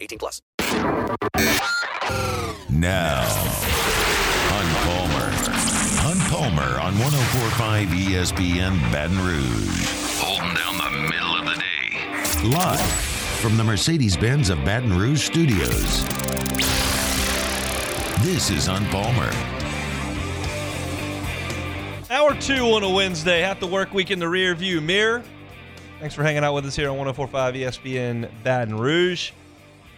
18 plus. Now, Hunt Palmer. Hunt Palmer on 1045 ESPN Baton Rouge. Holding down the middle of the day. Live from the Mercedes Benz of Baton Rouge studios. This is Hunt Palmer. Hour two on a Wednesday. Half the work week in the rear view mirror. Thanks for hanging out with us here on 1045 ESPN Baton Rouge.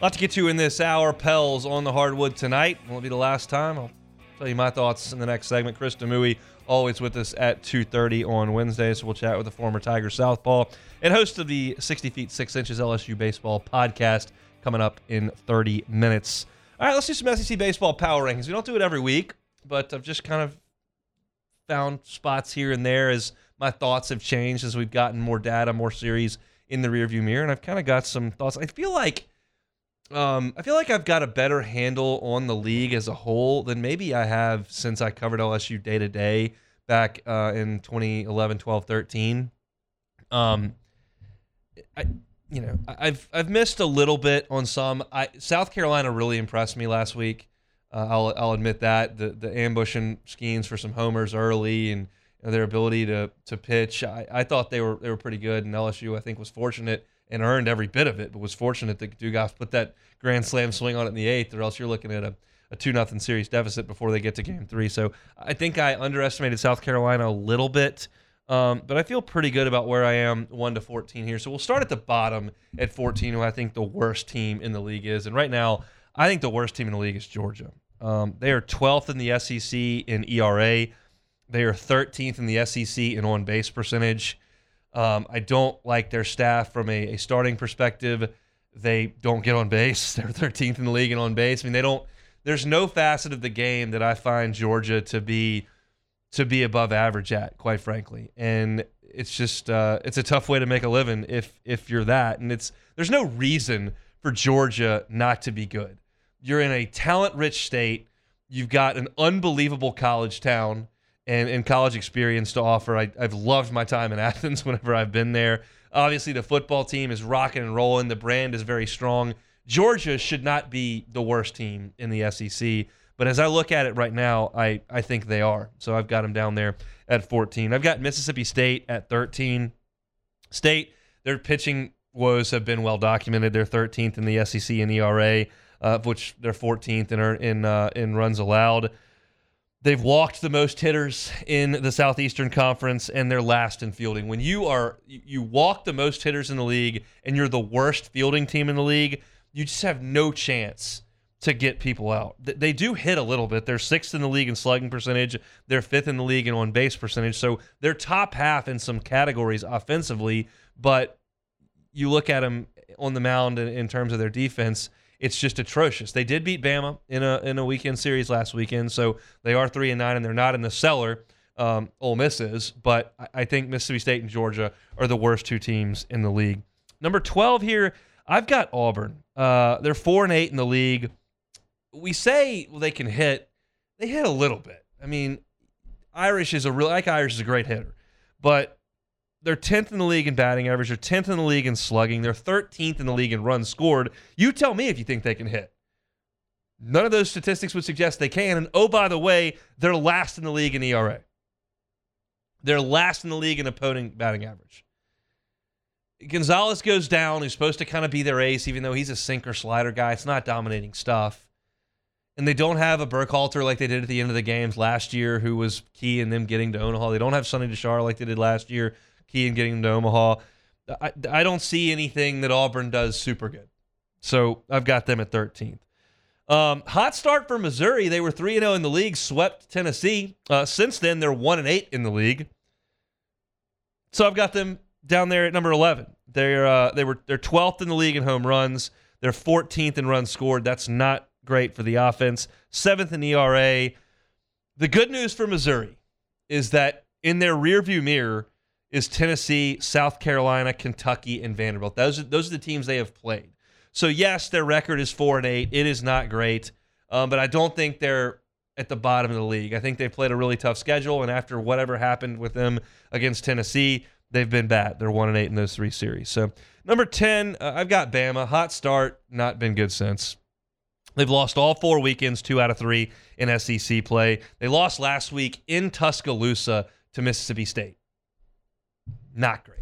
Lot to get to in this hour. Pels on the hardwood tonight. Won't be the last time. I'll tell you my thoughts in the next segment. Chris Demuoy always with us at 2.30 on Wednesday, so we'll chat with the former Tiger Southpaw and host of the 60 feet 6 inches LSU baseball podcast coming up in 30 minutes. All right, let's do some SEC baseball power rankings. We don't do it every week, but I've just kind of found spots here and there as my thoughts have changed as we've gotten more data, more series in the rearview mirror, and I've kind of got some thoughts. I feel like um, I feel like I've got a better handle on the league as a whole than maybe I have since I covered LSU day to day back uh, in 2011, 12, 13. Um, I, you know, I've I've missed a little bit on some. I South Carolina really impressed me last week. Uh, I'll I'll admit that the the ambushing schemes for some homers early and their ability to to pitch. I, I thought they were they were pretty good, and LSU I think was fortunate and earned every bit of it, but was fortunate that Dugas put that grand slam swing on it in the eighth, or else you're looking at a a two nothing series deficit before they get to game three. So I think I underestimated South Carolina a little bit. Um, but I feel pretty good about where I am, one to fourteen here. So we'll start at the bottom at fourteen, who I think the worst team in the league is. And right now, I think the worst team in the league is Georgia. Um, they are 12th in the SEC in ERA. They are 13th in the SEC in on base percentage. Um, I don't like their staff from a, a, starting perspective. They don't get on base. They're 13th in the league in on base. I mean, they don't. There's no facet of the game that I find Georgia to be to be above average at, quite frankly. And it's just uh, it's a tough way to make a living if if you're that. And it's there's no reason for Georgia not to be good. You're in a talent rich state. You've got an unbelievable college town and, and college experience to offer. I, I've loved my time in Athens whenever I've been there. Obviously, the football team is rocking and rolling. The brand is very strong. Georgia should not be the worst team in the SEC. But as I look at it right now, I, I think they are. So I've got them down there at 14. I've got Mississippi State at 13. State, their pitching woes have been well documented. They're 13th in the SEC in ERA uh, which they're 14th in in uh, in runs allowed. They've walked the most hitters in the Southeastern Conference, and they're last in fielding. When you are you walk the most hitters in the league, and you're the worst fielding team in the league, you just have no chance to get people out. They do hit a little bit. They're sixth in the league in slugging percentage. They're fifth in the league in on base percentage. So they're top half in some categories offensively. But you look at them on the mound in, in terms of their defense, it's just atrocious. They did beat Bama in a in a weekend series last weekend, so they are three and nine, and they're not in the cellar. Um, Ole Miss is, but I think Mississippi State and Georgia are the worst two teams in the league. Number twelve here, I've got Auburn. Uh, they're four and eight in the league. We say well, they can hit. They hit a little bit. I mean, Irish is a real like Irish is a great hitter, but they're 10th in the league in batting average. They're 10th in the league in slugging. They're 13th in the league in runs scored. You tell me if you think they can hit. None of those statistics would suggest they can. And oh, by the way, they're last in the league in ERA. They're last in the league in opponent batting average. Gonzalez goes down, who's supposed to kind of be their ace, even though he's a sinker slider guy. It's not dominating stuff. And they don't have a Burkhalter like they did at the end of the games last year, who was key in them getting to Omaha. They don't have Sonny DiChiara like they did last year, key in getting to Omaha. I, I don't see anything that Auburn does super good. So I've got them at 13th. Um, hot start for Missouri. They were 3 0 in the league, swept Tennessee. Uh, since then, they're 1 and 8 in the league. So I've got them down there at number 11. They're uh, they were they're 12th in the league in home runs. They're 14th in runs scored. That's not great for the offense. Seventh in ERA. The good news for Missouri is that in their rearview mirror is Tennessee, South Carolina, Kentucky, and Vanderbilt. Those are, those are the teams they have played. So yes, their record is four and eight. It is not great, um, but I don't think they're at the bottom of the league. I think they played a really tough schedule, and after whatever happened with them against Tennessee, they've been bad. They're one and eight in those three series. So number ten, uh, I've got Bama. Hot start, not been good since. They've lost all four weekends, two out of three in SEC play. They lost last week in Tuscaloosa to Mississippi State. Not great.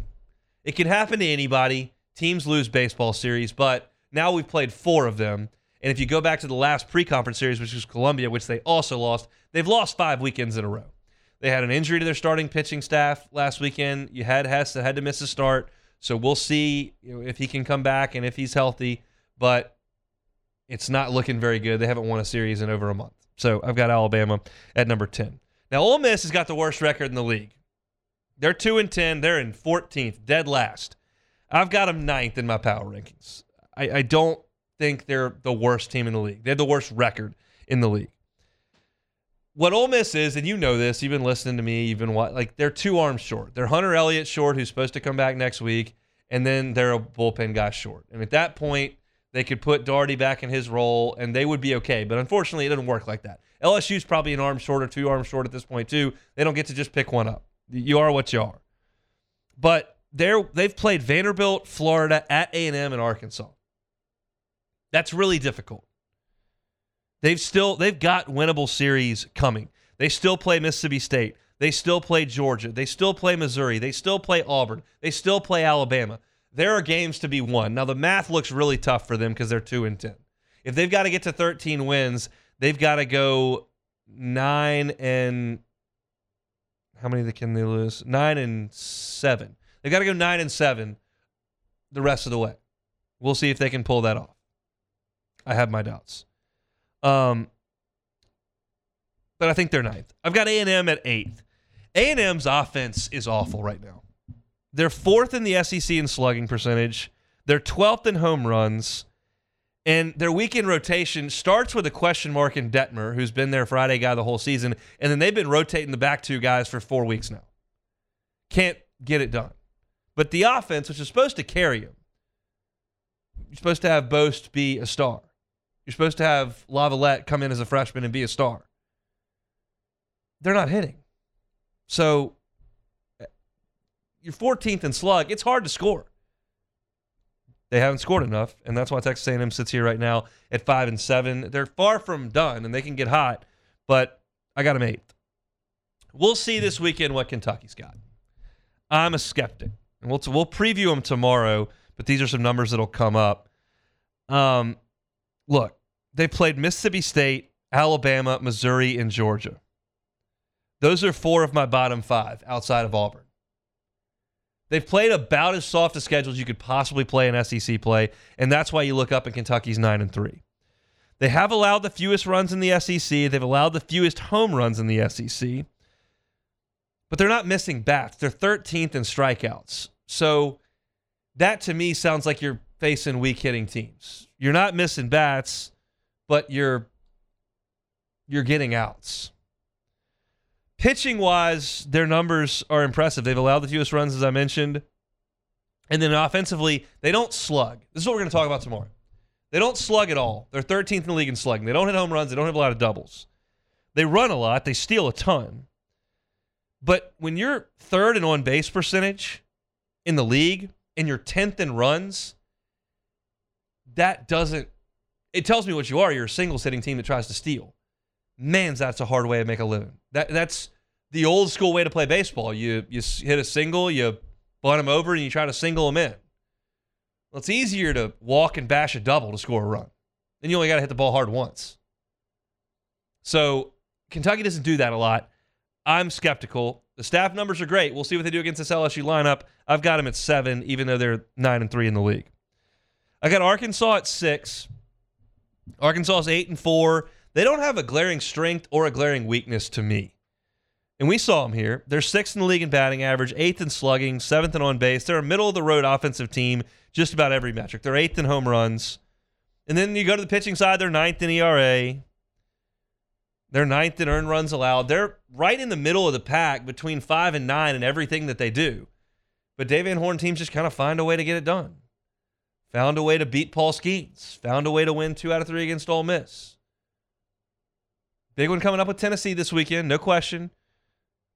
It can happen to anybody. Teams lose baseball series, but now we've played four of them. And if you go back to the last pre conference series, which was Columbia, which they also lost, they've lost five weekends in a row. They had an injury to their starting pitching staff last weekend. You had Hess that had to miss a start. So we'll see if he can come back and if he's healthy. But it's not looking very good. They haven't won a series in over a month. So I've got Alabama at number 10. Now, Ole Miss has got the worst record in the league. They're 2 and 10. They're in 14th, dead last. I've got them ninth in my power rankings. I, I don't think they're the worst team in the league. They have the worst record in the league. What Ole Miss is, and you know this, you've been listening to me, you've been what like they're two arms short. They're Hunter Elliott short, who's supposed to come back next week, and then they're a bullpen guy short. And at that point, they could put Dougherty back in his role, and they would be okay. But unfortunately, it doesn't work like that. LSU's probably an arm short or two arms short at this point too. They don't get to just pick one up. You are what you are. But they're they've played Vanderbilt, Florida, at A and M, and Arkansas. That's really difficult. They've still they've got winnable series coming. They still play Mississippi State. They still play Georgia. They still play Missouri. They still play Auburn. They still play Alabama. There are games to be won. Now the math looks really tough for them because they're two and ten. If they've got to get to 13 wins, they've got to go nine and how many can they lose? Nine and seven. They've got to go nine and seven the rest of the way. We'll see if they can pull that off. I have my doubts. Um, but I think they're ninth. I've got A and M at eighth. A and M's offense is awful right now. They're fourth in the SEC in slugging percentage. They're 12th in home runs. And their weekend rotation starts with a question mark in Dettmer, who's been their Friday guy the whole season. And then they've been rotating the back two guys for four weeks now. Can't get it done. But the offense, which is supposed to carry him, you're supposed to have Bost be a star. You're supposed to have LaViolette come in as a freshman and be a star. They're not hitting. So eh, you're 14th in slug. It's hard to score. They haven't scored enough, and that's why Texas A&M sits here right now at five and seven. They're far from done, and they can get hot, but I got them eighth. We'll see this weekend what Kentucky's got. I'm a skeptic, and we'll we'll preview them tomorrow. But these are some numbers that'll come up. Um, look, they played Mississippi State, Alabama, Missouri, and Georgia. Those are four of my bottom five outside of Auburn. They've played about as soft a schedule as you could possibly play in SEC play, and that's why you look up at Kentucky's nine and three. They have allowed the fewest runs in the SEC. They've allowed the fewest home runs in the SEC, but they're not missing bats. They're 13th in strikeouts. So that to me sounds like you're facing weak hitting teams. You're not missing bats, but you're you're getting outs. Pitching wise, their numbers are impressive. They've allowed the fewest runs, as I mentioned. And then offensively, they don't slug. This is what we're going to talk about tomorrow. They don't slug at all. They're 13th in the league in slugging. They don't hit home runs. They don't have a lot of doubles. They run a lot. They steal a ton. But when you're third in on base percentage in the league and you're 10th in runs, that doesn't, it tells me what you are. You're a single sitting team that tries to steal man, that's a hard way to make a living. That that's the old school way to play baseball. You you hit a single, you bunt them over, and you try to single them in. Well, it's easier to walk and bash a double to score a run. Then you only got to hit the ball hard once. So Kentucky doesn't do that a lot. I'm skeptical. The staff numbers are great. We'll see what they do against this LSU lineup. I've got them at seven, even though they're nine and three in the league. I got Arkansas at six. Arkansas is eight and four. They don't have a glaring strength or a glaring weakness to me. And we saw them here. They're sixth in the league in batting average, eighth in slugging, seventh in on base. They're a middle of the road offensive team, just about every metric. They're eighth in home runs. And then you go to the pitching side, they're ninth in ERA. They're ninth in earned runs allowed. They're right in the middle of the pack between five and nine in everything that they do. But Dave Van Horn teams just kind of find a way to get it done. Found a way to beat Paul Skenes. Found a way to win two out of three against Ole Miss. Big one coming up with Tennessee this weekend, no question.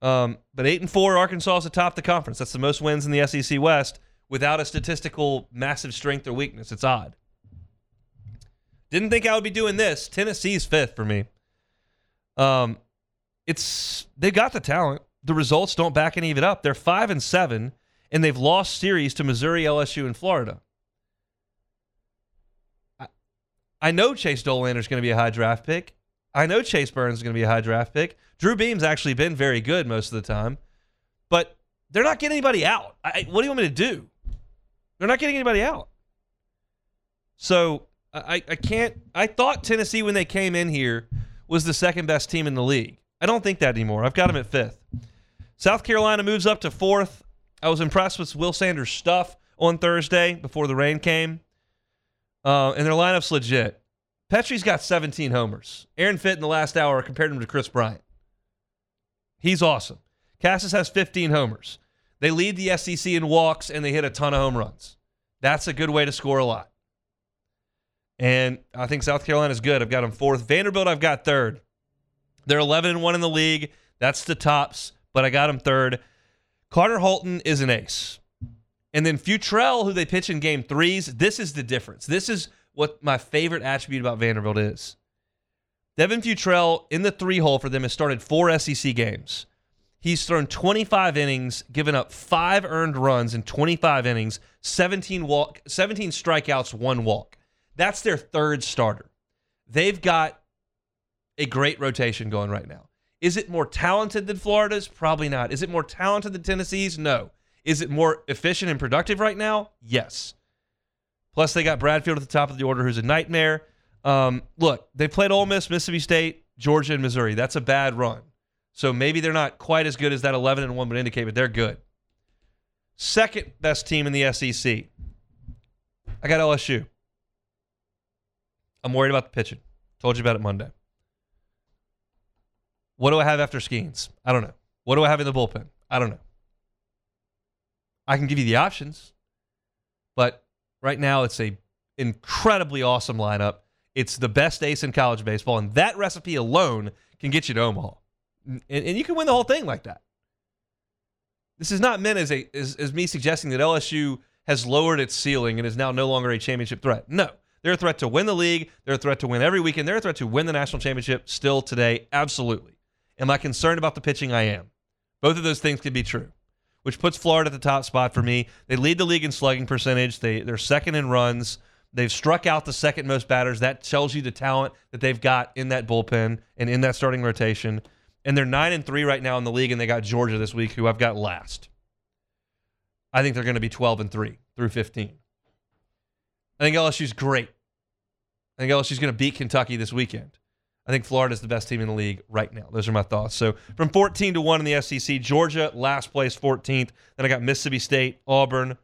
Um, but eight and four, Arkansas is atop the conference. That's the most wins in the SEC West without a statistical massive strength or weakness. It's odd. Didn't think I would be doing this. Tennessee's fifth for me. Um, it's they got the talent. The results don't back any of it up. They're five and seven, and they've lost series to Missouri, LSU, and Florida. I, I know Chase Dollander is going to be a high draft pick. I know Chase Burns is going to be a high draft pick. Drew Beam's actually been very good most of the time, but they're not getting anybody out. I, what do you want me to do? They're not getting anybody out. So I, I can't. I thought Tennessee when they came in here was the second best team in the league. I don't think that anymore. I've got them at fifth. South Carolina moves up to fourth. I was impressed with Will Sanders' stuff on Thursday before the rain came. Uh, and their lineup's legit. Petry's got 17 homers. Aaron Fitt in the last hour compared him to Kris Bryant. He's awesome. Casas has 15 homers. They lead the SEC in walks and they hit a ton of home runs. That's a good way to score a lot. And I think South Carolina's good. I've got them fourth. Vanderbilt, I've got third. They're 11 and 1 in the league. That's the tops, but I got them third. Carter Holton is an ace. And then Futrell, who they pitch in game threes, this is the difference. This is what my favorite attribute about Vanderbilt is. Devin Futrell in the three hole for them has started four SEC games. He's thrown 25 innings, given up five earned runs in 25 innings, 17 walk, 17 strikeouts, one walk. That's their third starter. They've got a great rotation going right now. Is it more talented than Florida's? Probably not. Is it more talented than Tennessee's? No. Is it more efficient and productive right now? Yes. Plus, they got Bradfield at the top of the order, who's a nightmare. Um, look, they played Ole Miss, Mississippi State, Georgia, and Missouri. That's a bad run. So maybe they're not quite as good as that 11 and 1 would indicate, but they're good. Second best team in the SEC. I got LSU. I'm worried about the pitching. Told you about it Monday. What do I have after Skenes? I don't know. What do I have in the bullpen? I don't know. I can give you the options, but right now it's a incredibly awesome lineup. It's the best ace in college baseball, and that recipe alone can get you to Omaha, and, and you can win the whole thing like that. This is not meant as a as, as me suggesting that LSU has lowered its ceiling and is now no longer a championship threat. No, they're a threat to win the league. They're a threat to win every weekend. They're a threat to win the national championship still today. Absolutely. Am I concerned about the pitching? I am. Both of those things could be true, which puts Florida at the top spot for me. They lead the league in slugging percentage. They they're second in runs. They've struck out the second most batters. That tells you the talent that they've got in that bullpen and in that starting rotation. And they're nine and three right now in the league, and they got Georgia this week, who I've got last. I think they're going to be 12 and three through 15. I think LSU's great. I think LSU's going to beat Kentucky this weekend. I think Florida is the best team in the league right now. Those are my thoughts. So from 14 to 1 in the SEC, Georgia last place 14th. Then I got Mississippi State, Auburn,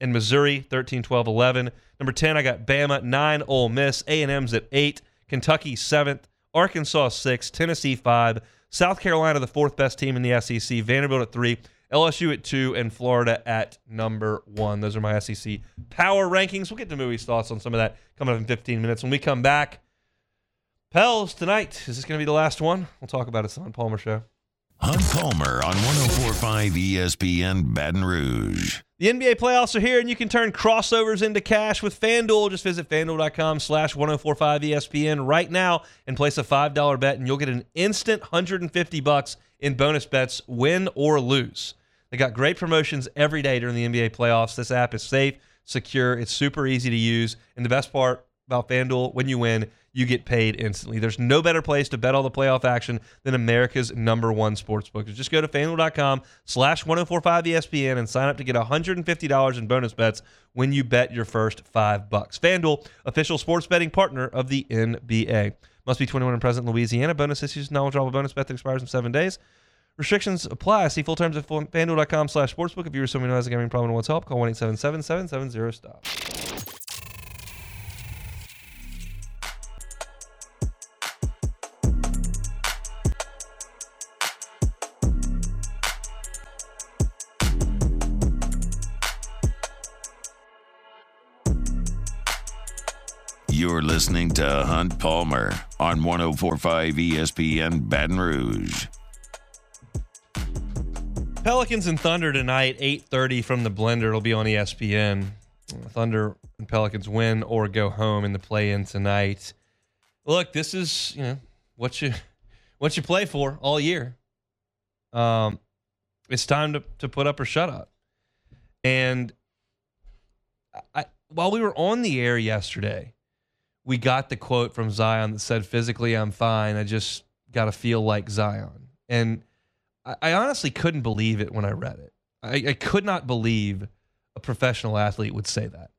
and Missouri 13, 12, 11. Number 10, I got Bama, 9, Ole Miss, A&M's at 8, Kentucky 7th, Arkansas 6, Tennessee 5, South Carolina the fourth best team in the SEC, Vanderbilt at 3, LSU at 2, and Florida at number 1. Those are my SEC power rankings. We'll get to Movie's thoughts on some of that coming up in 15 minutes. When we come back, Pels tonight. Is this going to be the last one? We'll talk about it on Palmer Show. Hunt Palmer on 1045 ESPN Baton Rouge. The NBA playoffs are here, and you can turn crossovers into cash with FanDuel. Just visit fanduel.com slash 1045 ESPN right now and place a $5 bet, and you'll get an instant 150 bucks in bonus bets, win or lose. They got great promotions every day during the NBA playoffs. This app is safe, secure, it's super easy to use, and the best part about FanDuel, when you win, you get paid instantly. There's no better place to bet all the playoff action than America's number one sportsbook. Just go to fanduel.com slash 1045 ESPN and sign up to get $150 in bonus bets when you bet your first five bucks. FanDuel, official sports betting partner of the NBA. Must be 21 and present in Louisiana. Bonus issues, knowledge a bonus bet that expires in seven days. Restrictions apply. See full terms at fanduel.com slash sportsbook. If you're someone who has a gambling problem and wants help, call 1 877 770 STOP. Listening to Hunt Palmer on 1045 ESPN Baton Rouge. Pelicans and Thunder tonight, 8:30 from the Blender. It'll be on ESPN. Thunder and Pelicans win or go home in the play-in tonight. Look, this is you know what you what you play for all year. Um, it's time to to put up or shut up. And I, while we were on the air yesterday, we got the quote from Zion that said, "Physically, I'm fine. I just got to feel like Zion." And I, I honestly couldn't believe it when I read it. I, I could not believe a professional athlete would say that,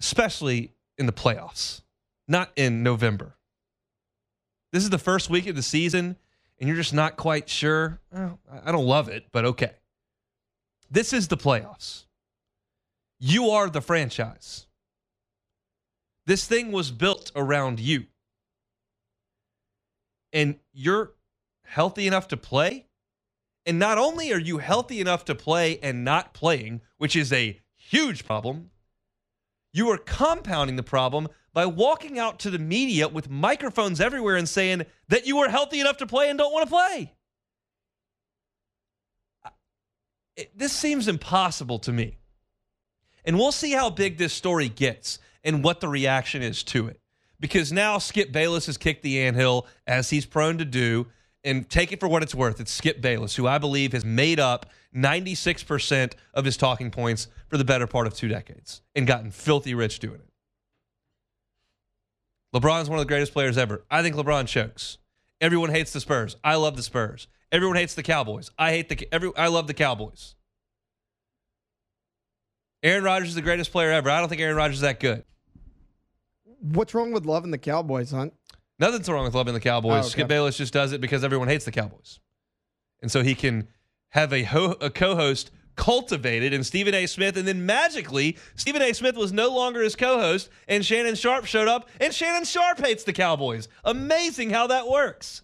especially in the playoffs, not in November. This is the first week of the season, and you're just not quite sure. Well, I don't love it, but okay. This is the playoffs. You are the franchise. This thing was built around you. And you're healthy enough to play. And not only are you healthy enough to play and not playing, which is a huge problem, you are compounding the problem by walking out to the media with microphones everywhere and saying that you are healthy enough to play and don't want to play. It, this seems impossible to me. And we'll see how big this story gets and what the reaction is to it. Because now Skip Bayless has kicked the anthill, as he's prone to do, and take it for what it's worth. It's Skip Bayless, who I believe has made up 96% of his talking points for the better part of two decades and gotten filthy rich doing it. LeBron's one of the greatest players ever. I think LeBron chokes. Everyone hates the Spurs. I love the Spurs. Everyone hates the Cowboys. I hate the every I love the Cowboys. Aaron Rodgers is the greatest player ever. I don't think Aaron Rodgers is that good. What's wrong with loving the Cowboys, Hunt? Nothing's wrong with loving the Cowboys. Oh, okay. Skip Bayless just does it because everyone hates the Cowboys. And so he can have a, ho- a co host cultivated in Stephen A. Smith. And then magically, Stephen A. Smith was no longer his co host, and Shannon Sharpe showed up, and Shannon Sharpe hates the Cowboys. Amazing how that works.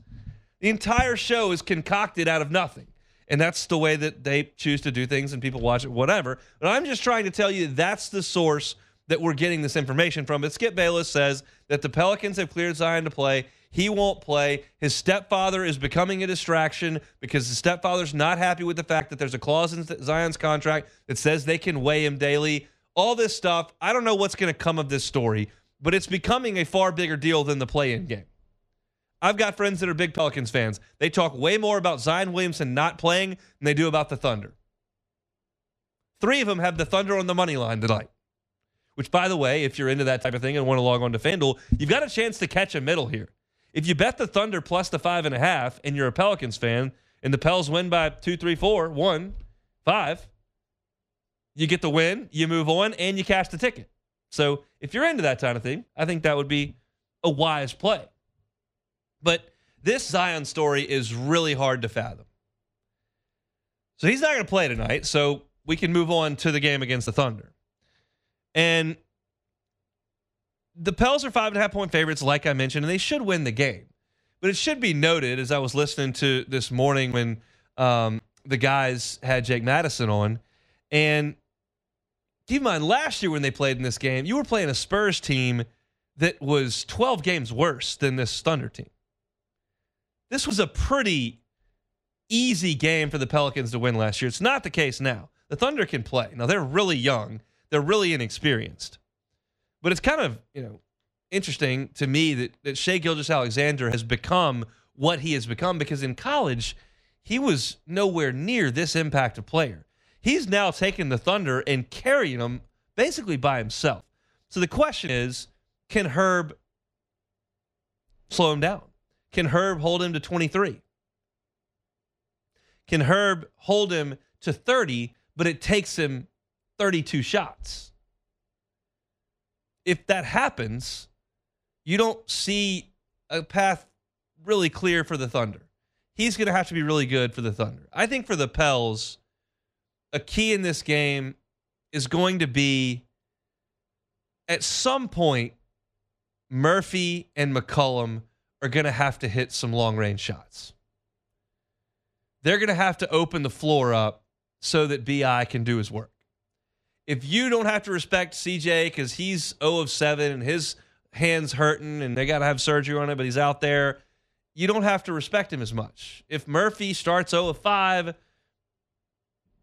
The entire show is concocted out of nothing. And that's the way that they choose to do things, and people watch it, whatever. But I'm just trying to tell you that's the source that we're getting this information from. But Skip Bayless says that the Pelicans have cleared Zion to play. He won't play. His stepfather is becoming a distraction because the stepfather's not happy with the fact that there's a clause in Zion's contract that says they can weigh him daily. All this stuff. I don't know what's going to come of this story, but it's becoming a far bigger deal than the play in game. I've got friends that are big Pelicans fans. They talk way more about Zion Williamson not playing than they do about the Thunder. Three of them have the Thunder on the money line tonight. Which, by the way, if you're into that type of thing and want to log on to FanDuel, you've got a chance to catch a middle here. If you bet the Thunder plus the five and a half and you're a Pelicans fan and the Pels win by two, three, four, one, five, you get the win, you move on, and you cash the ticket. So if you're into that kind of thing, I think that would be a wise play. But this Zion story is really hard to fathom. So he's not going to play tonight. So we can move on to the game against the Thunder. And the Pels are five and a half point favorites, like I mentioned, and they should win the game. But it should be noted, as I was listening to this morning when um, the guys had Jake Madison on, and keep in mind, last year when they played in this game, you were playing a Spurs team that was 12 games worse than this Thunder team. This was a pretty easy game for the Pelicans to win last year. It's not the case now. The Thunder can play. Now, they're really young, they're really inexperienced. But it's kind of, you know, interesting to me that, that Shai Gilgeous-Alexander has become what he has become because in college, he was nowhere near this impact of player. He's now taken the Thunder and carrying them basically by himself. So the question is can Herb slow him down? Can Herb hold him to 23? Can Herb hold him to 30, but it takes him 32 shots? If that happens, you don't see a path really clear for the Thunder. He's going to have to be really good for the Thunder. I think for the Pels, a key in this game is going to be at some point, Murphy and McCollum are going to have to hit some long range shots. They're going to have to open the floor up so that BI can do his work. If you don't have to respect CJ because he's 0 of 7 and his hands hurting and they got to have surgery on it, but he's out there, you don't have to respect him as much. If Murphy starts 0 of 5,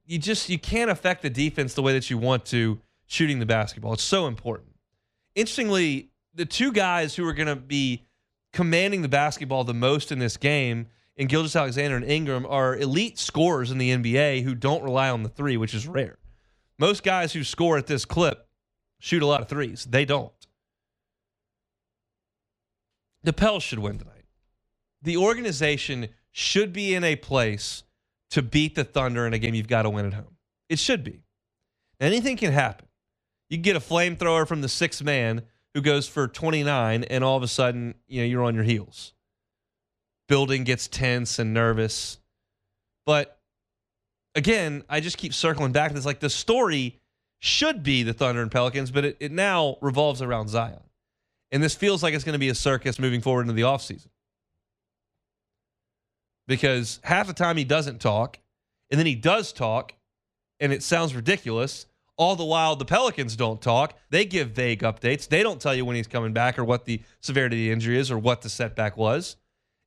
you just you can't affect the defense the way that you want to shooting the basketball. It's so important. Interestingly, the two guys who are going to be commanding the basketball the most in this game in Gilgeous-Alexander and Ingram are elite scorers in the NBA who don't rely on the three, which is rare. Most guys who score at this clip shoot a lot of threes. They don't. The Pels should win tonight. The organization should be in a place to beat the Thunder in a game you've got to win at home. It should be. Anything can happen. You can get a flamethrower from the sixth man who goes for 29, and all of a sudden, you know, you're on your heels. Building gets tense and nervous. But again, I just keep circling back to this. Like the story should be the Thunder and Pelicans, but it, it now revolves around Zion. And this feels like it's going to be a circus moving forward into the offseason. Because half the time he doesn't talk, and then he does talk, and it sounds ridiculous. All the while, the Pelicans don't talk. They give vague updates. They don't tell you when he's coming back or what the severity of the injury is or what the setback was.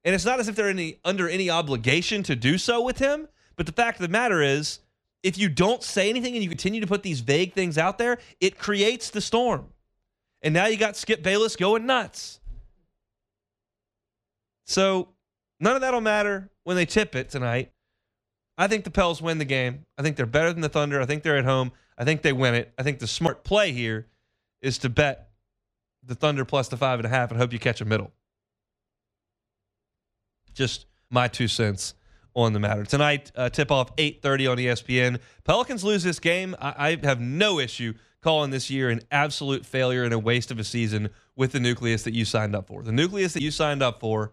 And it's not as if they're any, under any obligation to do so with him. But the fact of the matter is, if you don't say anything and you continue to put these vague things out there, it creates the storm. And now you got Skip Bayless going nuts. So none of that'll matter when they tip it tonight. I think the Pels win the game. I think they're better than the Thunder. I think they're at home. I think they win it. I think the smart play here is to bet the Thunder plus the five and a half and hope you catch a middle. Just my two cents on the matter. Tonight, uh, tip off 8:30 on ESPN. Pelicans lose this game. I, I have no issue calling this year an absolute failure and a waste of a season with the nucleus that you signed up for. The nucleus that you signed up for.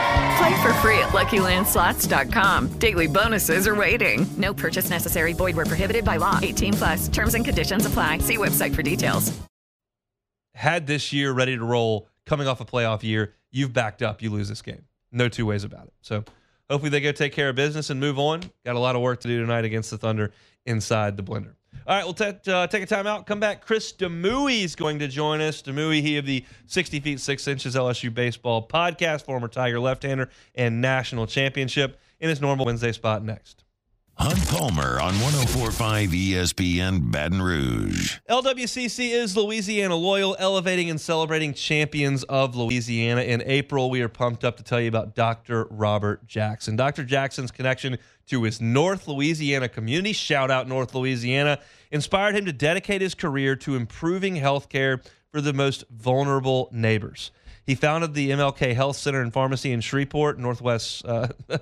Play for free at LuckyLandSlots.com. Daily bonuses are waiting. No purchase necessary. Void where prohibited by law. 18 plus. Terms and conditions apply. See website for details. Had this year ready to roll, coming off a playoff year, you've backed up. You lose this game. No two ways about it. So hopefully they go take care of business and move on. Got a lot of work to do tonight against the Thunder inside the blender. All right, we'll t- uh, take a time out. Come back. Chris Demuoy is going to join us. Demuoy, he of the 60 feet 6 inches LSU baseball podcast, former Tiger left-hander and national championship in his normal Wednesday spot next. Hunt Palmer on 1045 ESPN Baton Rouge. LWCC is Louisiana Loyal, elevating and celebrating champions of Louisiana. In April, we are pumped up to tell you about Dr. Robert Jackson. Dr. Jackson's connection to his North Louisiana community, shout out North Louisiana, inspired him to dedicate his career to improving healthcare for the most vulnerable neighbors. He founded the MLK Health Center and Pharmacy in Shreveport, Northwest uh,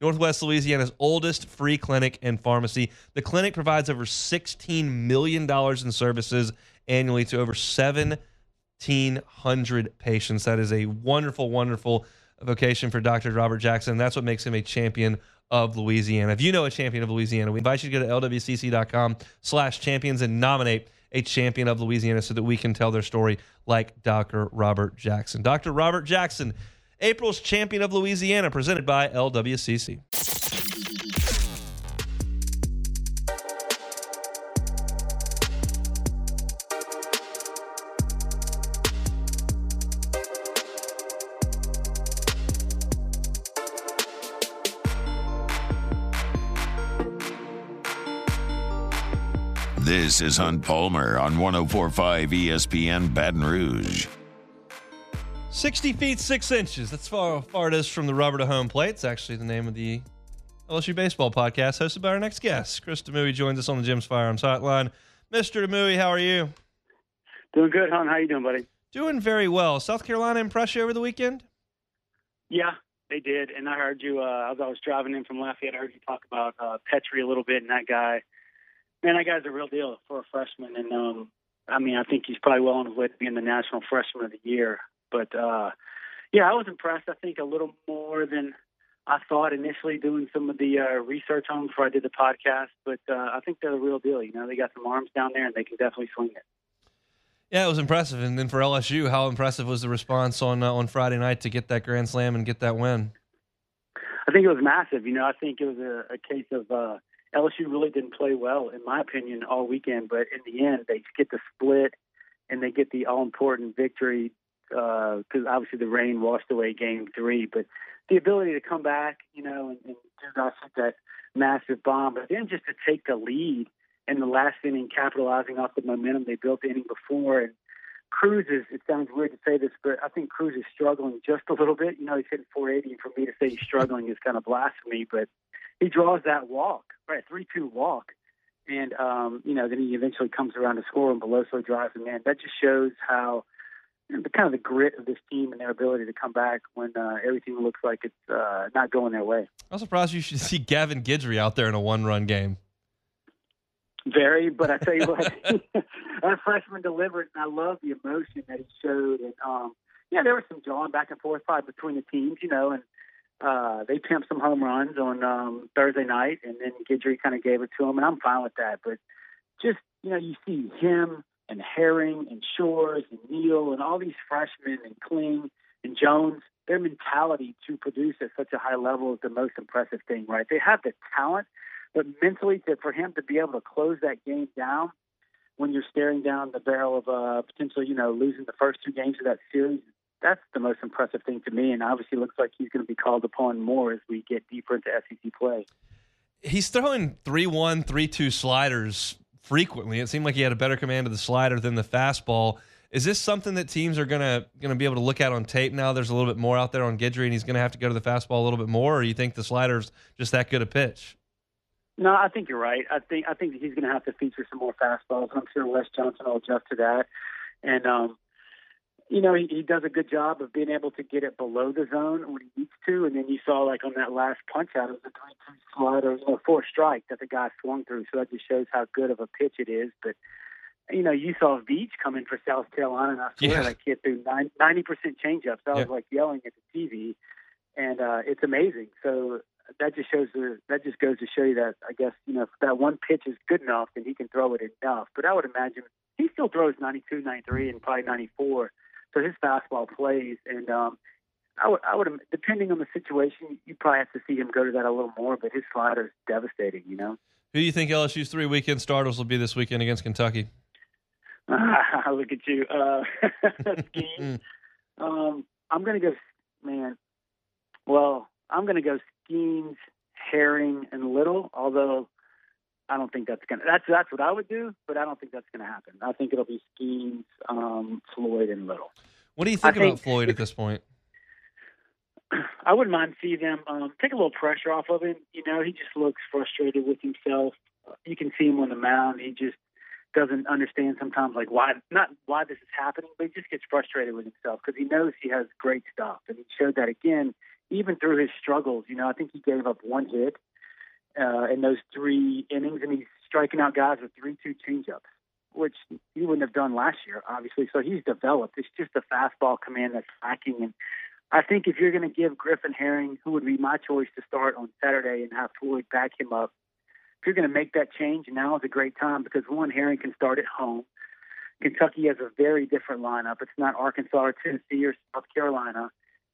Northwest Louisiana's oldest free clinic and pharmacy. The clinic provides over $16 million in services annually to over 1,700 patients. That is a wonderful, wonderful vocation for Dr. Robert Jackson. That's what makes him a champion of Louisiana. If you know a champion of Louisiana, we invite you to go to lwcc.com slash champions and nominate a champion of Louisiana so that we can tell their story like Dr. Robert Jackson. Dr. Robert Jackson, April's champion of Louisiana, presented by LWCC. This is Hunt Palmer on 1045 ESPN Baton Rouge. 60 feet 6 inches. That's far far it is from the rubber to home plate. It's actually the name of the LSU Baseball podcast hosted by our next guest. Chris Demuoy joins us on the Jim's Firearms Hotline. Mr. Demuoy, how are you? Doing good, hon. How you doing, buddy? Doing very well. South Carolina impress you over the weekend? Yeah, they did. And I heard you, uh, as I was driving in from Lafayette, I heard you talk about uh, Petry a little bit, and that guy, man, that guy's a real deal for a freshman. And, um, I mean, I think he's probably well on his way to being the National Freshman of the Year. But, uh, yeah, I was impressed, I think, a little more than I thought initially doing some of the uh, research on before I did the podcast. But uh, I think they're the real deal. You know, they got some arms down there, and they can definitely swing it. Yeah, it was impressive. And then for LSU, how impressive was the response on uh, on Friday night to get that grand slam and get that win? I think it was massive. You know, I think it was a, a case of uh, LSU really didn't play well, in my opinion, all weekend. But in the end, they get the split and they get the all important victory because uh, obviously the rain washed away Game Three. But the ability to come back, you know, and, and do not that massive bomb, but then just to take the lead in the last inning, capitalizing off the momentum they built the inning before. And Cruz is, it sounds weird to say this, but I think Cruz is struggling just a little bit. You know, he's hitting 480, and for me to say he's struggling is kind of blasphemy, but he draws that walk, right? 3 2 walk. And, um, you know, then he eventually comes around to score, and Beloso drives him in. That just shows how you know, the kind of the grit of this team and their ability to come back when uh, everything looks like it's uh, not going their way. I'm surprised you should see Gavin Guidry out there in a one run game. Very, but I tell you what, that freshman delivered, and I love the emotion that he showed. And um, yeah, there was some jawing back and forth fight between the teams, you know, and uh, they pimped some home runs on um, Thursday night, and then Guidry kind of gave it to him, and I'm fine with that. But just you know, you see him and Herring and Shores and Neal and all these freshmen and Kling and Jones. Their mentality to produce at such a high level is the most impressive thing, right? They have the talent but mentally, to, for him to be able to close that game down when you're staring down the barrel of uh, potentially, you know, losing the first two games of that series, that's the most impressive thing to me. And obviously, looks like he's going to be called upon more as we get deeper into SEC play. He's throwing 3 1, 3 2 sliders frequently. It seemed like he had a better command of the slider than the fastball. Is this something that teams are gonna gonna be able to look at on tape now? There's a little bit more out there on Guidry, and he's gonna have to go to the fastball a little bit more, or you think the slider's just that good a pitch? No, I think you're right. I think I think he's going to have to feature some more fastballs. I'm sure Wes Johnson will adjust to that, and um, you know he, he does a good job of being able to get it below the zone when he needs to. And then you saw like on that last punch out, it was a three-two slider, you know, four strike that the guy swung through. So that just shows how good of a pitch it is. But you know, you saw Veach come in for South Carolina, and I swear Yeah. that kid threw ninety percent changeups. I was like yelling at the TV, and uh, it's amazing. So that just shows the that just goes to show you that I guess you know if that one pitch is good enough, then he can throw it enough. But I would imagine he still throws 92, 93, and probably 94. So his fastball plays, and um, I would I would depending on the situation, you probably have to see him go to that a little more. But his slider is devastating, you know. Who do you think LSU's three weekend starters will be this weekend against Kentucky? Look at you, uh, um, I'm gonna go, man. Well, I'm gonna go Skenes, Herring, and Little. Although I don't think that's gonna. That's that's what I would do, but I don't think that's gonna happen. I think it'll be Skenes, um, Floyd, and Little. What do you think I about think- Floyd at this point? I wouldn't mind see them um, take a little pressure off of him. You know, he just looks frustrated with himself. You can see him on the mound. He just doesn't understand sometimes, like why not why this is happening, but he just gets frustrated with himself because he knows he has great stuff, and he showed that again, even through his struggles. You know, I think he gave up one hit uh, in those three innings, and he's striking out guys with three-two changeups, which he wouldn't have done last year, obviously. So he's developed. It's just the fastball command that's lacking, and I think if you're going to give Griffin Herring, who would be my choice to start on Saturday, and have Floyd back him up, if you're going to make that change, now is a great time because one, Herring can start at home. Kentucky has a very different lineup. It's not Arkansas or Tennessee or South Carolina.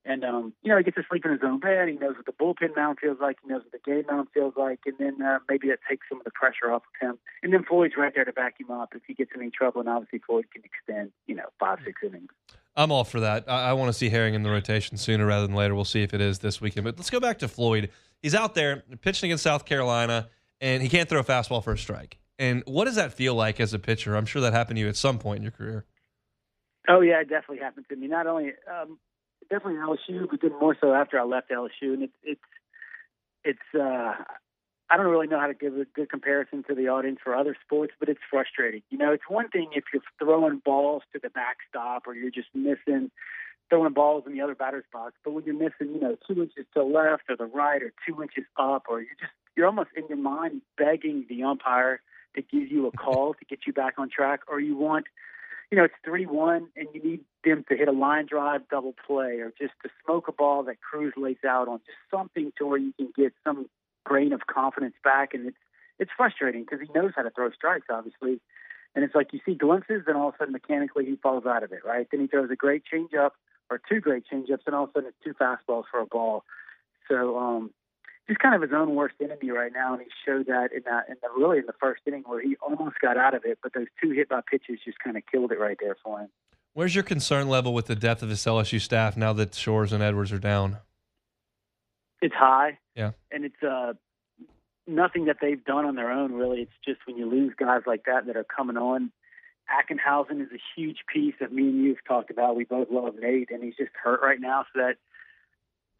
And, um, you know, he gets to sleep in his own bed. He knows what the bullpen mound feels like. He knows what the game mound feels like. And then uh, maybe that takes some of the pressure off of him. And then Floyd's right there to back him up if he gets in any trouble. And obviously, Floyd can extend, you know, five, six innings. I'm all for that. I, I want to see Herring in the rotation sooner rather than later. We'll see if it is this weekend. But let's go back to Floyd. He's out there pitching against South Carolina, and he can't throw a fastball for a strike. And what does that feel like as a pitcher? I'm sure that happened to you at some point in your career. Oh yeah, it definitely happened to me. Not only um, definitely LSU, but then more so after I left LSU, and it's it's it's. uh I don't really know how to give a good comparison to the audience for other sports, but it's frustrating. You know, it's one thing if you're throwing balls to the backstop or you're just missing throwing balls in the other batter's box, but when you're missing, you know, two inches to left or the right or two inches up, or you're just you're almost in your mind begging the umpire to give you a call to get you back on track, or you want, you know, it's three one and you need them to hit a line drive double play, or just to smoke a ball that Crews lays out on, just something to where you can get some grain of confidence back, and it's it's frustrating because he knows how to throw strikes, obviously. And it's like you see glimpses, and all of a sudden mechanically he falls out of it, right? Then he throws a great changeup or two great changeups, and all of a sudden it's two fastballs for a ball. So um, he's kind of his own worst enemy right now, and he showed that in that in the really in the first inning where he almost got out of it, but those two hit by pitches just kind of killed it right there for him. Where's your concern level with the depth of this LSU staff now that Shores and Edwards are down? It's high. Yeah. And it's uh nothing that they've done on their own really. It's just when you lose guys like that that are coming on. Ackenhausen is a huge piece that me and you've talked about. We both love Nate, and he's just hurt right now, so that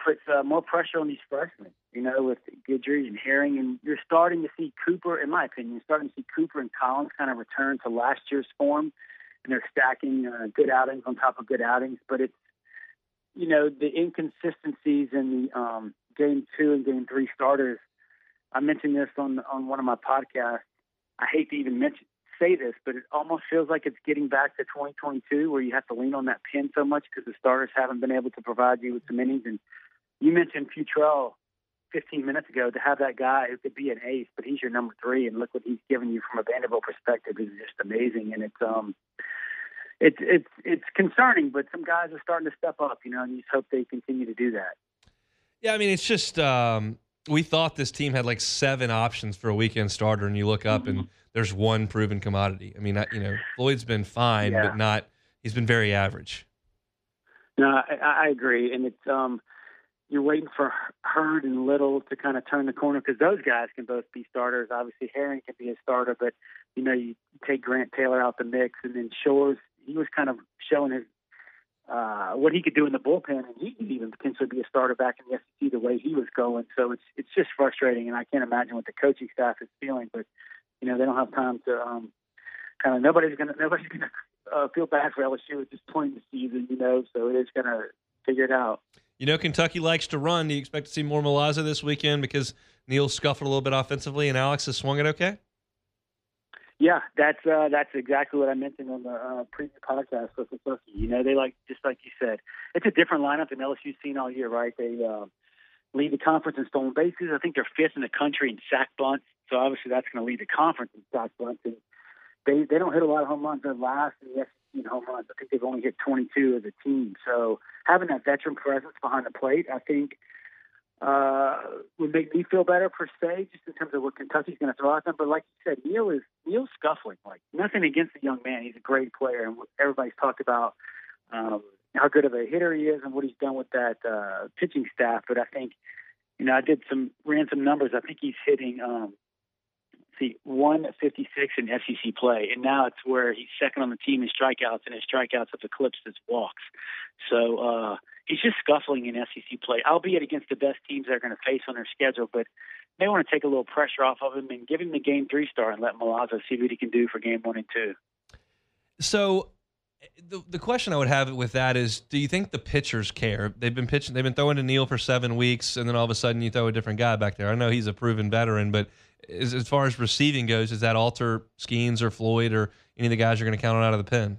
puts uh, more pressure on these freshmen. You know, with Guidry and Herring, and you're starting to see Cooper, in my opinion, you're starting to see Cooper and Collins kind of return to last year's form, and they're stacking uh, good outings on top of good outings. But it's you know the inconsistencies in the um, game two and game three starters. I mentioned this on on one of my podcasts. I hate to even mention say this, but it almost feels like it's getting back to 2022 where you have to lean on that pin so much because the starters haven't been able to provide you with some innings. And you mentioned Futrell 15 minutes ago to have that guy who could be an ace, but he's your number three, and look what he's given you from a Vanderbilt perspective is just amazing. And it's um, it's it's it's concerning, but some guys are starting to step up, you know, and you just hope they continue to do that. Yeah, I mean, it's just um, we thought this team had like seven options for a weekend starter, and you look up mm-hmm. and there's one proven commodity. I mean, you know, Floyd's been fine, yeah. but not. He's been very average. No, I, I agree, and it's um, you're waiting for Hurd and Little to kind of turn the corner because those guys can both be starters. Obviously, Herring can be a starter, but you know, you take Grant Taylor out the mix, and then Shores. He was kind of showing his uh, what he could do in the bullpen, and he could even potentially be a starter back in the SEC the way he was going. So it's it's just frustrating, and I can't imagine what the coaching staff is feeling. But you know, they don't have time to um, kind of nobody's gonna nobody's gonna uh, feel bad for LSU at this point in the season. You know, so it is gonna figure it out. You know, Kentucky likes to run. Do you expect to see more Milazzo this weekend because Neal scuffled a little bit offensively and Alex has swung it okay? Yeah, that's uh, that's exactly what I mentioned on the uh, previous podcast with Kentucky. You know, they like just like you said, it's a different lineup than LSU's seen all year, right? They uh, lead the conference in stolen bases. I think they're fifth in the country in sack bunts. So obviously that's going to lead the conference in sack bunts. And they they don't hit a lot of home runs. They're last in the SEC in home runs. I think they've only hit 22 as a team. So having that veteran presence behind the plate, I think uh, would make me feel better per se, just in terms of what Kentucky's going to throw at them. But like you said, Neal is Neal's scuffling. Like nothing against the young man, he's a great player, and everybody's talked about um, how good of a hitter he is and what he's done with that uh, pitching staff. But I think, you know, I did some ran some numbers. I think he's hitting. Um, see 156 in SEC play, and now it's where he's second on the team in strikeouts, and his strikeouts have eclipsed his walks. So uh, he's just scuffling in SEC play, albeit against the best teams they're going to face on their schedule. But they want to take a little pressure off of him and give him the game three star and let Milazzo see what he can do for game one and two. So the the question I would have with that is, do you think the pitchers care? They've been pitching, they've been throwing to Neal for seven weeks, and then all of a sudden you throw a different guy back there. I know he's a proven veteran, but as, as far as receiving goes, does that alter Skenes or Floyd or any of the guys you're going to count on out of the pen?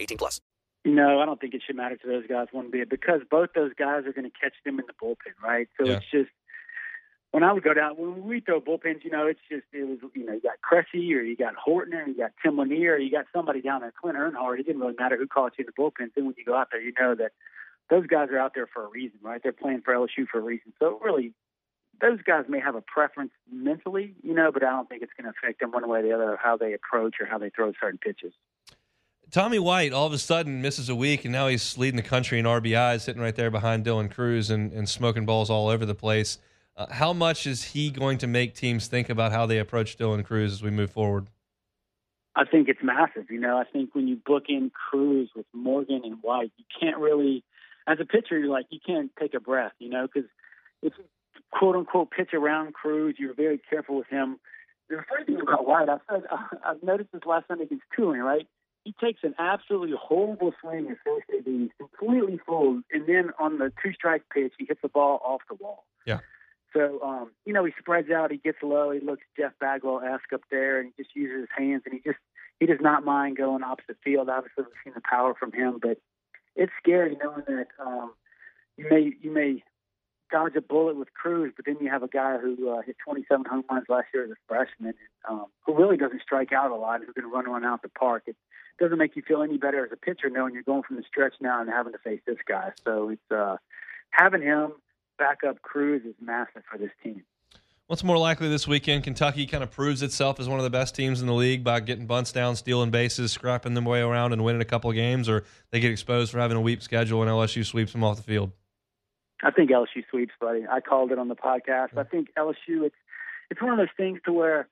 18 plus. No, I don't think it should matter to those guys one bit because both those guys are going to catch them in the bullpen, right? So yeah. it's just when I would go down when we throw bullpens, you know, it's just it was you know you got Cressy or you got Horton or you got Tim Lanier or you got somebody down there, Clint Earnhardt. It didn't really matter who caught you in the bullpen. Then when you go out there, you know that those guys are out there for a reason, right? They're playing for LSU for a reason. So really, those guys may have a preference mentally, you know, but I don't think it's going to affect them one way or the other how they approach or how they throw certain pitches. Tommy White all of a sudden misses a week, and now he's leading the country in RBIs, sitting right there behind Dylan Crews and, and smoking balls all over the place. Uh, how much is he going to make teams think about how they approach Dylan Crews as we move forward? I think it's massive. You know, I think when you book in Crews with Morgan and White, you can't really, as a pitcher, you're like, you can't take a breath, you know, because if you quote unquote pitch around Crews, you're very careful with him. The funny thing about White, I've said, I've noticed this last night against Tulane, right? He takes an absolutely horrible swing at first base, completely full, and then on the two strike pitch, he hits the ball off the wall. Yeah. So, um, you know, he spreads out, he gets low, he looks Jeff Bagwell esque up there, and he just uses his hands, and he just he does not mind going opposite field. Obviously, we've seen the power from him, but it's scary knowing that um, you may you may dodge a bullet with Crews, but then you have a guy who uh, hit 27 home runs last year as a freshman, um, who really doesn't strike out a lot, who can run around out the park. It doesn't make you feel any better as a pitcher knowing you're going from the stretch now and having to face this guy. So it's uh, having him back up Crews is massive for this team. What's more likely this weekend? Kentucky kind of proves itself as one of the best teams in the league by getting bunts down, stealing bases, scrapping them way around, and winning a couple of games, or they get exposed for having a weak schedule and LSU sweeps them off the field. I think LSU sweeps, buddy. I called it on the podcast. I think LSU. It's it's one of those things to where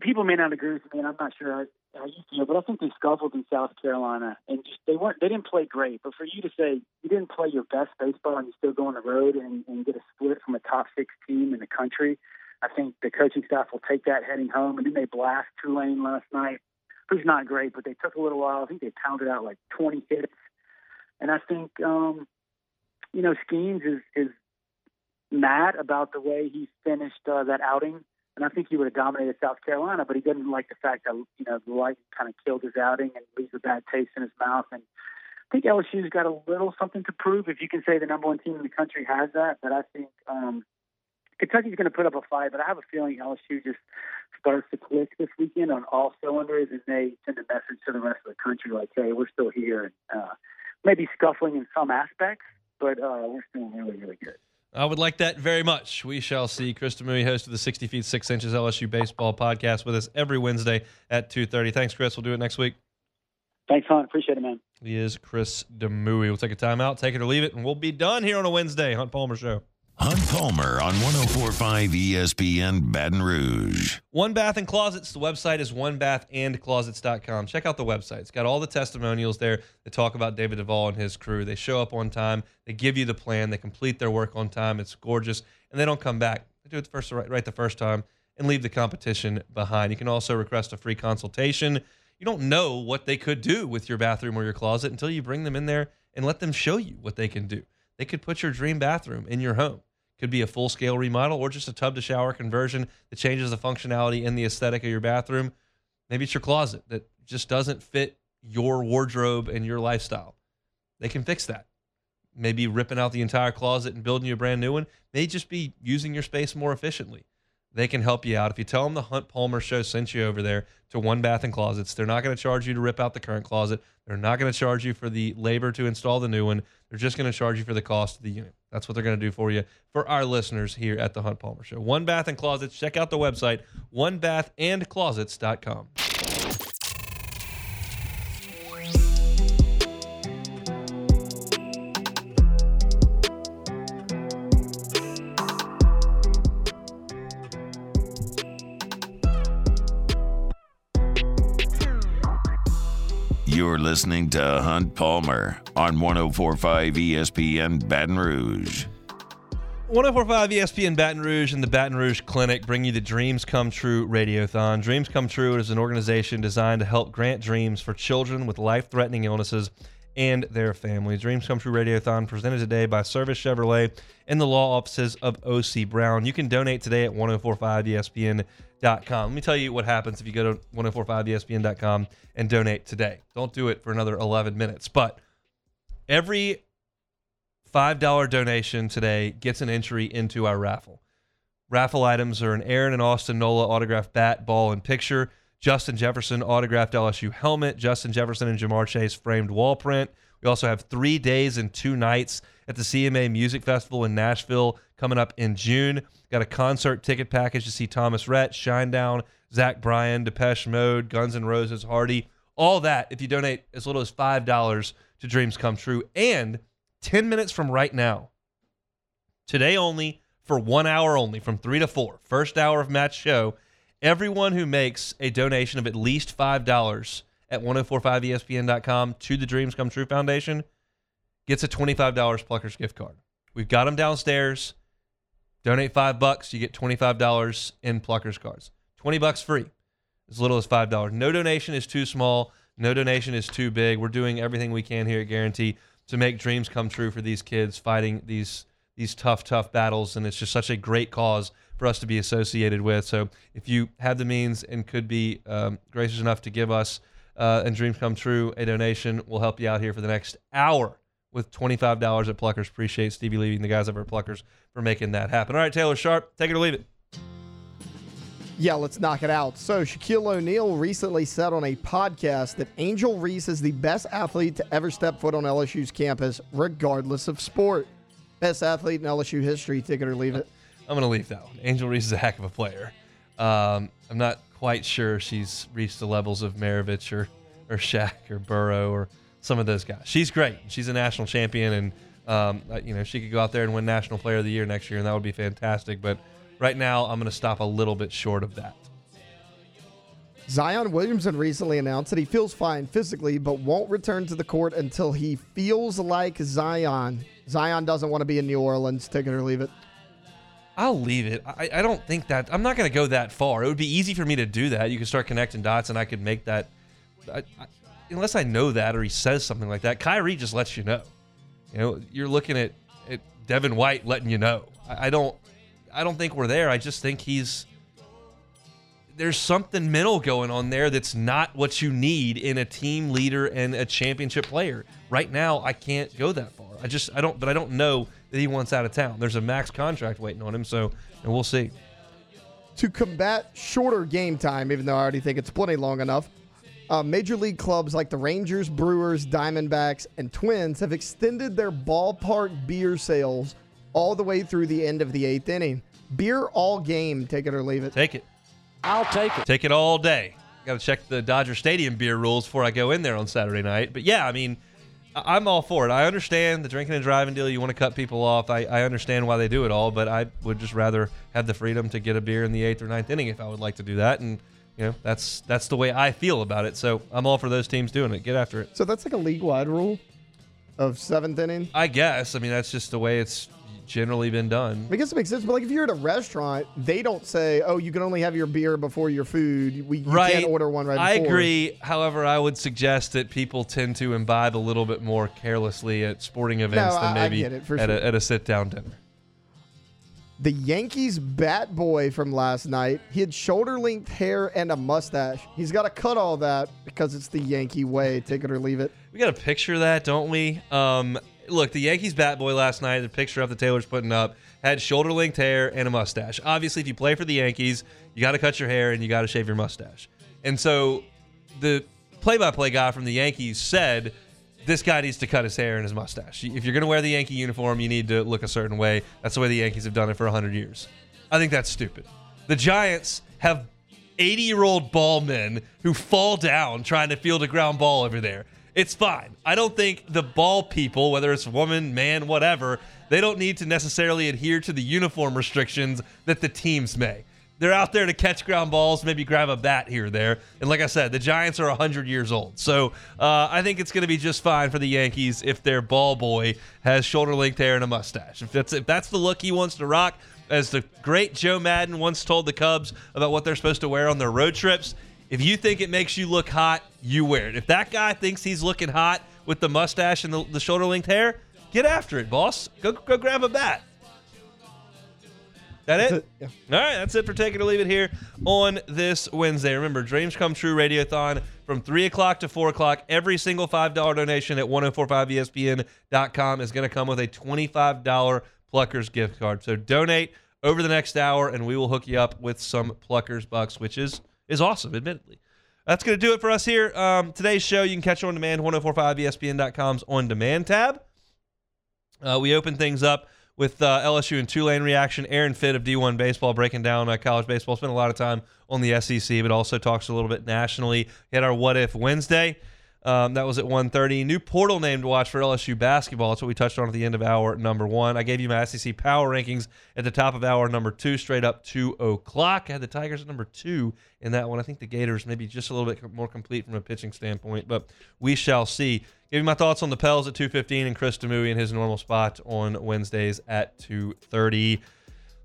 people may not agree with me, and I'm not sure you feel, but I think they scuffled in South Carolina, and just they weren't they didn't play great. But for you to say you didn't play your best baseball and you still go on the road and, and get a split from a top six team in the country, I think the coaching staff will take that heading home. And then they blast Tulane last night, who's not great, but they took a little while. I think they pounded out like 20 hits, and I think um, you know Skenes is is mad about the way he finished uh, that outing and I think he would have dominated South Carolina, but he didn't like the fact that you know the light kind of killed his outing and leaves a bad taste in his mouth. And I think LSU's got a little something to prove, if you can say the number one team in the country has that. But I think um, Kentucky's going to put up a fight, but I have a feeling LSU just starts to click this weekend on all cylinders, and they send a message to the rest of the country like, "Hey, we're still here." And uh, maybe scuffling in some aspects, but uh, we're still really, really good. I would like that very much. We shall see. Chris Demuoy, host of the 60 Feet 6 Inches LSU Baseball podcast with us every Wednesday at 2.30. Thanks, Chris. We'll do it next week. Thanks, Hunt. Appreciate it, man. He is Chris Demuoy. We'll take a timeout, take it or leave it, and we'll be done here on a Wednesday. Hunt Palmer Show. Hunt Palmer on 1045 ESPN Baton Rouge. One Bath and Closets. The website is onebathandclosets.com. Check out the website. It's got all the testimonials there that talk about David Duvall and his crew. They show up on time. They give you the plan. They complete their work on time. It's gorgeous. And they don't come back. They do it first, right, right the first time and leave the competition behind. You can also request a free consultation. You don't know what they could do with your bathroom or your closet until you bring them in there and let them show you what they can do. They could put your dream bathroom in your home. Could be a full scale remodel or just a tub to shower conversion that changes the functionality and the aesthetic of your bathroom. Maybe it's your closet that just doesn't fit your wardrobe and your lifestyle. They can fix that. Maybe ripping out the entire closet and building you a brand new one may just be using your space more efficiently. They can help you out. If you tell them the Hunt Palmer show sent you over there to One Bath and Closets, they're not going to charge you to rip out the current closet. They're not going to charge you for the labor to install the new one. They're just going to charge you for the cost of the unit. That's what they're going to do for you for our listeners here at the Hunt Palmer Show. One Bath and Closets. Check out the website, onebathandclosets.com. listening to Hunt Palmer on 1045 ESPN Baton Rouge. 1045 ESPN Baton Rouge and the Baton Rouge Clinic bring you the Dreams Come True Radiothon. Dreams Come True is an organization designed to help grant dreams for children with life threatening illnesses and their families. Dreams Come True Radiothon presented today by Service Chevrolet and the law offices of OC Brown. You can donate today at 1045ESPN.com. Let me tell you what happens if you go to 1045ESPN.com and donate today. Don't do it for another 11 minutes, but every $5 donation today gets an entry into our raffle. Raffle items are an Aaron and Austin Nola autographed bat, ball, and picture, Justin Jefferson autographed LSU helmet, Justin Jefferson and Ja'Marr Chase framed wall print, We also have three days and two nights at the CMA Music Festival in Nashville coming up in June. Got a concert ticket package to see Thomas Rhett, Shinedown, Zach Bryan, Depeche Mode, Guns N' Roses, Hardy. All that if you donate as little as $5 to Dreams Come True. And 10 minutes from right now, today only, for one hour only, from 3 to 4, first hour of match show, everyone who makes a donation of at least $5 at 1045ESPN.com to the Dreams Come True Foundation gets a $25 Pluckers gift card. We've got them downstairs. Donate five bucks, you get $25 in Pluckers cards. 20 bucks free, as little as $5. No donation is too small. No donation is too big. We're doing everything we can here at Guaranty to make dreams come true for these kids fighting these these tough, tough battles. And it's just such a great cause for us to be associated with. So if you have the means and could be um, gracious enough to give us uh, and dreams come true a donation, we'll help you out here for the next hour with $25 at Pluckers. Appreciate Stevie leaving the guys over at Pluckers for making that happen. All right, Taylor Sharp, take it or leave it. Yeah, let's knock it out. So, Shaquille O'Neal recently said on a podcast that Angel Reese is the best athlete to ever step foot on LSU's campus, regardless of sport. Best athlete in LSU history. Take it or leave it. I'm going to leave that one. Angel Reese is a heck of a player. Um, I'm not quite sure she's reached the levels of Maravich or, or Shaq or Burrow or some of those guys. She's great. She's a national champion, and um, you know she could go out there and win National Player of the Year next year, and that would be fantastic. But right now, I'm going to stop a little bit short of that. Zion Williamson recently announced that he feels fine physically, but won't return to the court until he feels like Zion. Zion doesn't want to be in New Orleans. Take it or leave it. I'll leave it. I, I don't think that I'm not going to go that far. It would be easy for me to do that. You could start connecting dots, and I could make that. I, I, unless I know that or he says something like that, Kyrie just lets you know. You know, you're looking at, at Devin White letting you know. I, I don't, I don't think we're there. I just think he's there's something mental going on there that's not what you need in a team leader and a championship player. Right now, I can't go that far. I just I don't, but I don't know that he wants out of town. There's a max contract waiting on him, so and we'll see. To combat shorter game time, even though I already think it's plenty long enough, uh, major league clubs like the Rangers, Brewers, Diamondbacks, and Twins have extended their ballpark beer sales all the way through the end of the eighth inning. Beer all game, take it or leave it. Take it. I'll take it. Take it all day. Got to check the Dodger Stadium beer rules before I go in there on Saturday night. But yeah, I mean, I- I'm all for it. I understand the drinking and driving deal. You want to cut people off. I, I understand why they do it all, but I would just rather have the freedom to get a beer in the eighth or ninth inning if I would like to do that. And you know, that's that's the way I feel about it. So I'm all for those teams doing it. Get after it. So that's like a league wide rule of seventh inning. I guess. I mean, that's just the way it's generally been done. I guess it makes sense, but like if you're at a restaurant, they don't say, "Oh, you can only have your beer before your food." We you right. can't order one right. I before. agree. However, I would suggest that people tend to imbibe a little bit more carelessly at sporting events No, than maybe it, at, sure. a, at a sit down dinner. The Yankees bat boy from last night, he had shoulder length hair and a mustache. He's got to cut all that because it's the Yankee way. Take it or leave it. We got a picture of that, don't we? Um, look, the Yankees bat boy last night, the picture of the Taylor's putting up, had shoulder length hair and a mustache. Obviously, if you play for the Yankees, you got to cut your hair and you got to shave your mustache. And so the play by play guy from the Yankees said, this guy needs to cut his hair and his mustache. If you're going to wear the Yankee uniform, you need to look a certain way. That's the way the Yankees have done it for 100 years. I think that's stupid. The Giants have 80 year old ball men who fall down trying to field a ground ball over there. It's fine. I don't think the ball people, whether it's woman, man, whatever, they don't need to necessarily adhere to the uniform restrictions that the teams may. They're out there to catch ground balls, maybe grab a bat here or there. And like I said, the Giants are 100 years old. So uh, I think it's going to be just fine for the Yankees if their ball boy has shoulder length hair and a mustache. If that's, if that's the look he wants to rock, as the great Joe Maddon once told the Cubs about what they're supposed to wear on their road trips, if you think it makes you look hot, you wear it. If that guy thinks he's looking hot with the mustache and the, the shoulder length hair, get after it, boss. Go, go grab a bat. That it? All right, that's it for taking or leave it here on this Wednesday. Remember, Dreams Come True Radiothon from 3 o'clock to 4 o'clock. Every single $5 donation at 1045ESPN.com is going to come with a $25 Pluckers gift card. So donate over the next hour, and we will hook you up with some Pluckers bucks, which is, is awesome, admittedly. That's going to do it for us here. Um, today's show, you can catch on demand, 1045ESPN.com's on demand tab. Uh, we open things up with uh, LSU and Tulane reaction. Aaron Fitt of D1 Baseball breaking down uh, college baseball. Spent a lot of time on the SEC, but also talks a little bit nationally. We had our What If Wednesday. Um, that was at 1.30. New portal name to watch for LSU basketball. That's what we touched on at the end of hour number one. I gave you my SEC power rankings at the top of hour number two, straight up 2 o'clock. I had the Tigers at number two in that one. I think the Gators maybe just a little bit more complete from a pitching standpoint, but we shall see. Give you my thoughts on the Pels at 2.15 and Chris Demuoy in his normal spot on Wednesdays at 2.30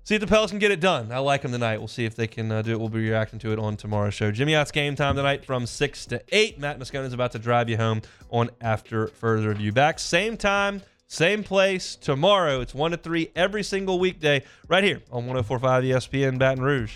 see if the Pels can get it done. I like them tonight. We'll see if they can uh, do it. We'll be reacting to it on tomorrow's show. Jimmy Ott's game time tonight from 6 to 8. Matt Moscona is about to drive you home on After Further Review. Back same time, same place tomorrow. It's 1 to 3 every single weekday right here on 1045 ESPN Baton Rouge.